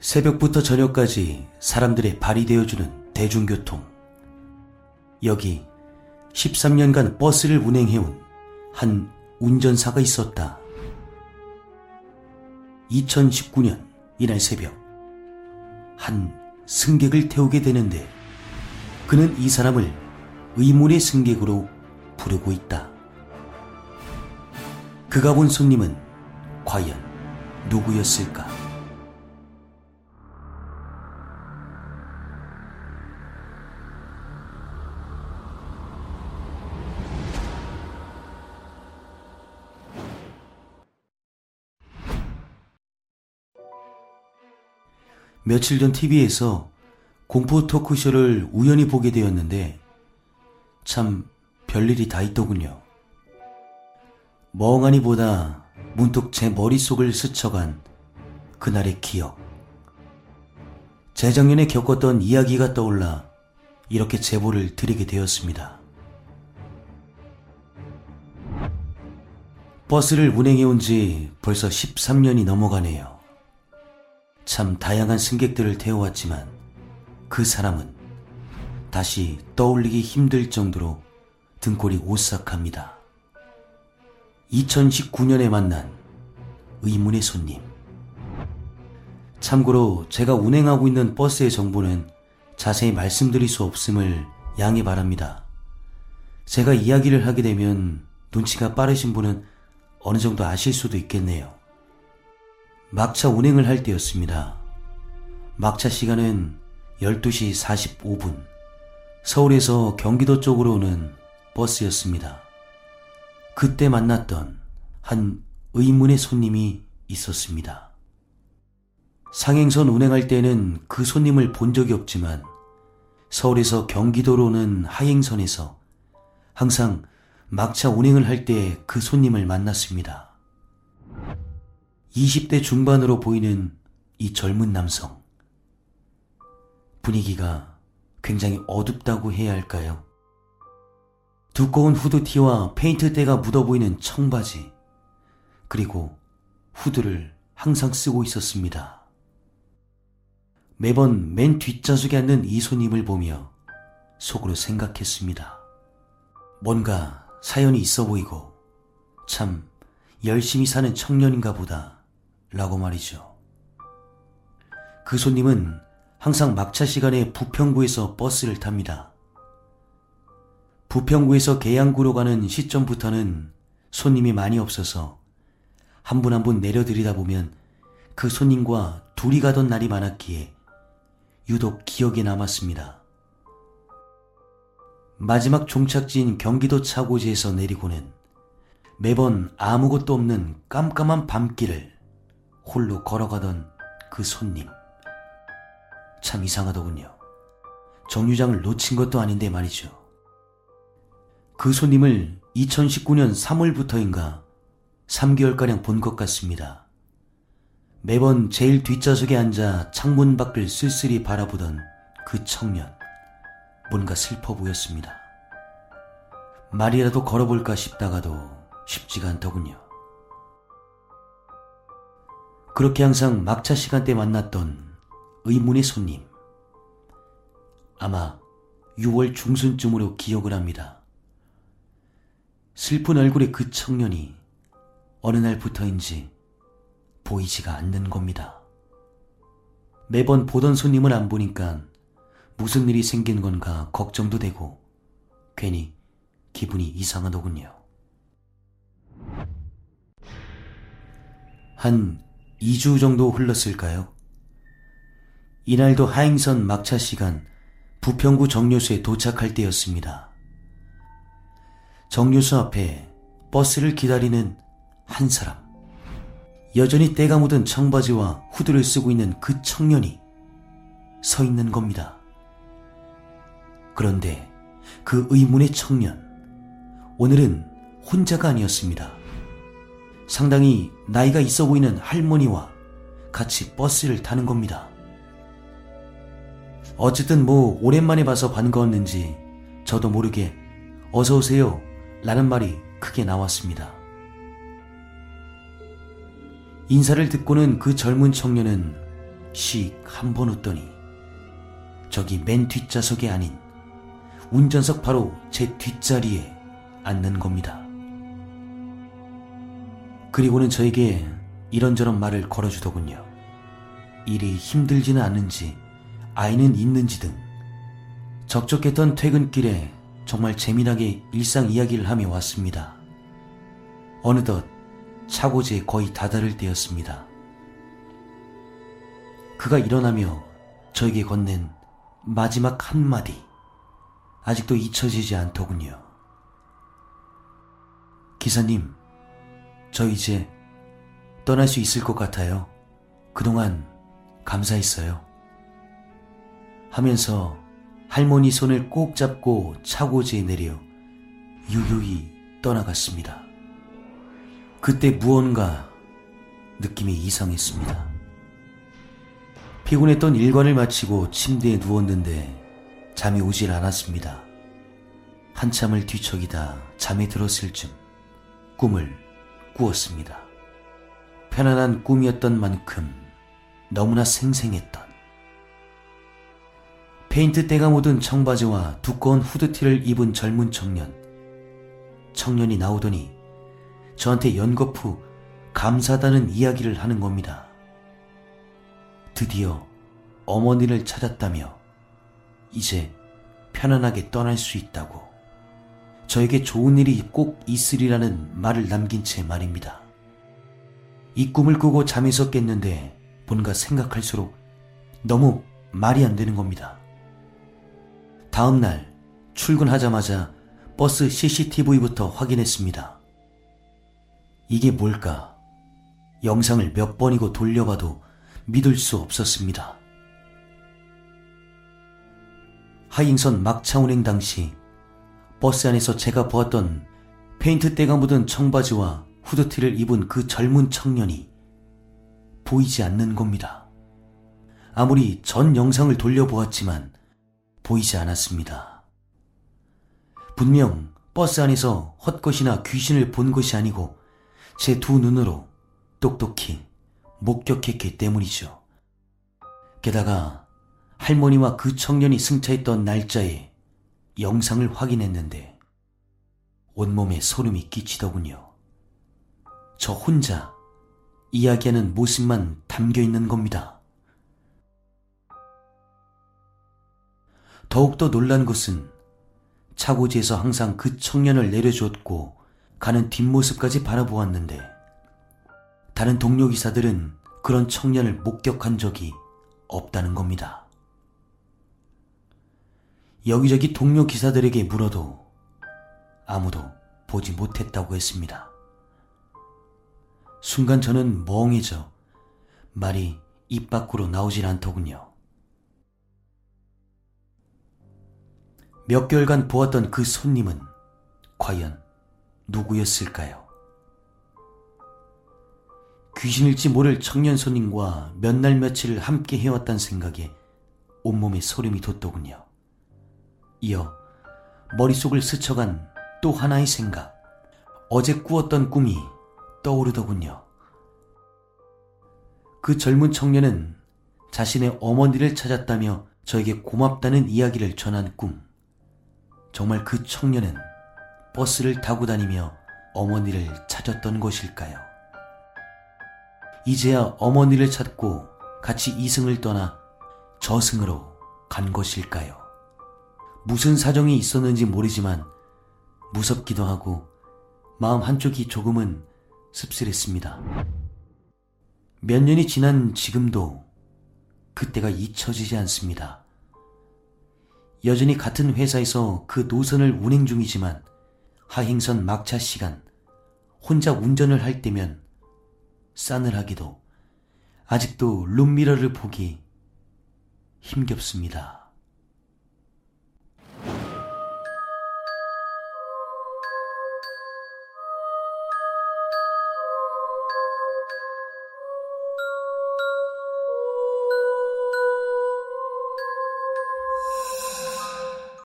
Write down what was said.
새벽부터 저녁까지 사람들의 발이 되어주는 대중교통. 여기 13년간 버스를 운행해온 한 운전사가 있었다. 2019년 이날 새벽, 한 승객을 태우게 되는데 그는 이 사람을 의문의 승객으로 부르고 있다. 그가 본 손님은 과연 누구였을까? 며칠 전 TV에서 공포 토크쇼를 우연히 보게 되었는데 참 별일이 다 있더군요. 멍하니 보다 문득 제 머릿속을 스쳐간 그날의 기억. 재작년에 겪었던 이야기가 떠올라 이렇게 제보를 드리게 되었습니다. 버스를 운행해 온 지 벌써 13년이 넘어가네요. 참 다양한 승객들을 태워왔지만 그 사람은 다시 떠올리기 힘들 정도로 등골이 오싹합니다. 2019년에 만난 의문의 손님. 참고로 제가 운행하고 있는 버스의 정보는 자세히 말씀드릴 수 없음을 양해 바랍니다. 제가 이야기를 하게 되면 눈치가 빠르신 분은 어느 정도 아실 수도 있겠네요. 막차 운행을 할 때였습니다. 막차 시간은 12시 45분. 서울에서 경기도 쪽으로 오는 버스였습니다. 그때 만났던 한 의문의 손님이 있었습니다. 상행선 운행할 때는 그 손님을 본 적이 없지만 서울에서 경기도로 오는 하행선에서 항상 막차 운행을 할 때 그 손님을 만났습니다. 20대 중반으로 보이는 이 젊은 남성. 분위기가 굉장히 어둡다고 해야 할까요? 두꺼운 후드티와 페인트때가 묻어 보이는 청바지, 그리고 후드를 항상 쓰고 있었습니다. 매번 맨 뒷좌석에 앉는 이 손님을 보며 속으로 생각했습니다. 뭔가 사연이 있어 보이고 참 열심히 사는 청년인가 보다 라고 말이죠. 그 손님은 항상 막차 시간에 부평구에서 버스를 탑니다. 부평구에서 계양구로 가는 시점부터는 손님이 많이 없어서 한분 한분 내려드리다 보면 그 손님과 둘이 가던 날이 많았기에 유독 기억에 남았습니다. 마지막 종착지인 경기도 차고지에서 내리고는 매번 아무것도 없는 깜깜한 밤길을 홀로 걸어가던 그 손님. 참 이상하더군요. 정류장을 놓친 것도 아닌데 말이죠. 그 손님을 2019년 3월부터인가 3개월가량 본 것 같습니다. 매번 제일 뒷좌석에 앉아 창문 밖을 쓸쓸히 바라보던 그 청년. 뭔가 슬퍼 보였습니다. 말이라도 걸어볼까 싶다가도 쉽지가 않더군요. 그렇게 항상 막차 시간대 만났던 의문의 손님. 아마 6월 중순쯤으로 기억을 합니다. 슬픈 얼굴의 그 청년이 어느 날부터인지 보이지가 않는 겁니다. 매번 보던 손님을 안 보니까 무슨 일이 생긴 건가 걱정도 되고 괜히 기분이 이상하더군요. 한 2주 정도 흘렀을까요? 이날도 하행선 막차 시간 부평구 정류소에 도착할 때였습니다. 정류소 앞에 버스를 기다리는 한 사람. 여전히 때가 묻은 청바지와 후드를 쓰고 있는 그 청년이 서 있는 겁니다. 그런데 그 의문의 청년. 오늘은 혼자가 아니었습니다. 상당히 나이가 있어 보이는 할머니와 같이 버스를 타는 겁니다. 어쨌든 뭐 오랜만에 봐서 반가웠는지 저도 모르게 어서오세요 라는 말이 크게 나왔습니다. 인사를 듣고는 그 젊은 청년은 씩 한 번 웃더니 저기 맨 뒷좌석이 아닌 운전석 바로 제 뒷자리에 앉는 겁니다. 그리고는 저에게 이런저런 말을 걸어주더군요. 일이 힘들지는 않은지 아이는 있는지 등 적적했던 퇴근길에 정말 재미나게 일상 이야기를 하며 왔습니다. 어느덧 차고지에 거의 다다를 때였습니다. 그가 일어나며 저에게 건넨 마지막 한마디. 아직도 잊혀지지 않더군요. 기사님, 저 이제 떠날 수 있을 것 같아요. 그동안 감사했어요. 하면서 할머니 손을 꼭 잡고 차고지에 내려 유유히 떠나갔습니다. 그때 무언가 느낌이 이상했습니다. 피곤했던 일과를 마치고 침대에 누웠는데 잠이 오질 않았습니다. 한참을 뒤척이다 잠이 들었을 쯤 꿈을 꾸었습니다. 편안한 꿈이었던 만큼 너무나 생생했던 페인트 때가 묻은 청바지와 두꺼운 후드티를 입은 젊은 청년. 청년이 나오더니 저한테 연거푸 감사하다는 이야기를 하는 겁니다. 드디어 어머니를 찾았다며 이제 편안하게 떠날 수 있다고 저에게 좋은 일이 꼭 있으리라는 말을 남긴 채 말입니다. 이 꿈을 꾸고 잠에서 깼는데 뭔가 생각할수록 너무 말이 안 되는 겁니다. 다음 날 출근하자마자 버스 CCTV부터 확인했습니다. 이게 뭘까? 영상을 몇 번이고 돌려봐도 믿을 수 없었습니다. 하행선 막차 운행 당시 버스 안에서 제가 보았던 페인트 때가 묻은 청바지와 후드티를 입은 그 젊은 청년이 보이지 않는 겁니다. 아무리 전 영상을 돌려보았지만 보이지 않았습니다. 분명 버스 안에서 헛것이나 귀신을 본 것이 아니고 제 두 눈으로 똑똑히 목격했기 때문이죠. 게다가 할머니와 그 청년이 승차했던 날짜에 영상을 확인했는데 온몸에 소름이 끼치더군요. 저 혼자 이야기하는 모습만 담겨 있는 겁니다. 더욱더 놀란 것은 차고지에서 항상 그 청년을 내려주었고 가는 뒷모습까지 바라보았는데 다른 동료 기사들은 그런 청년을 목격한 적이 없다는 겁니다. 여기저기 동료 기사들에게 물어도 아무도 보지 못했다고 했습니다. 순간 저는 멍해져 말이 입 밖으로 나오질 않더군요. 몇 개월간 보았던 그 손님은 과연 누구였을까요? 귀신일지 모를 청년 손님과 몇 날 며칠을 함께 해왔단 생각에 온몸에 소름이 돋더군요. 이어 머릿속을 스쳐간 또 하나의 생각. 어제 꾸었던 꿈이 떠오르더군요. 그 젊은 청년은 자신의 어머니를 찾았다며 저에게 고맙다는 이야기를 전한 꿈. 정말 그 청년은 버스를 타고 다니며 어머니를 찾았던 것일까요? 이제야 어머니를 찾고 같이 이승을 떠나 저승으로 간 것일까요? 무슨 사정이 있었는지 모르지만 무섭기도 하고 마음 한쪽이 조금은 씁쓸했습니다. 몇 년이 지난 지금도 그때가 잊혀지지 않습니다. 여전히 같은 회사에서 그 노선을 운행 중이지만 하행선 막차 시간 혼자 운전을 할 때면 싸늘하기도 아직도 룸미러를 보기 힘겹습니다.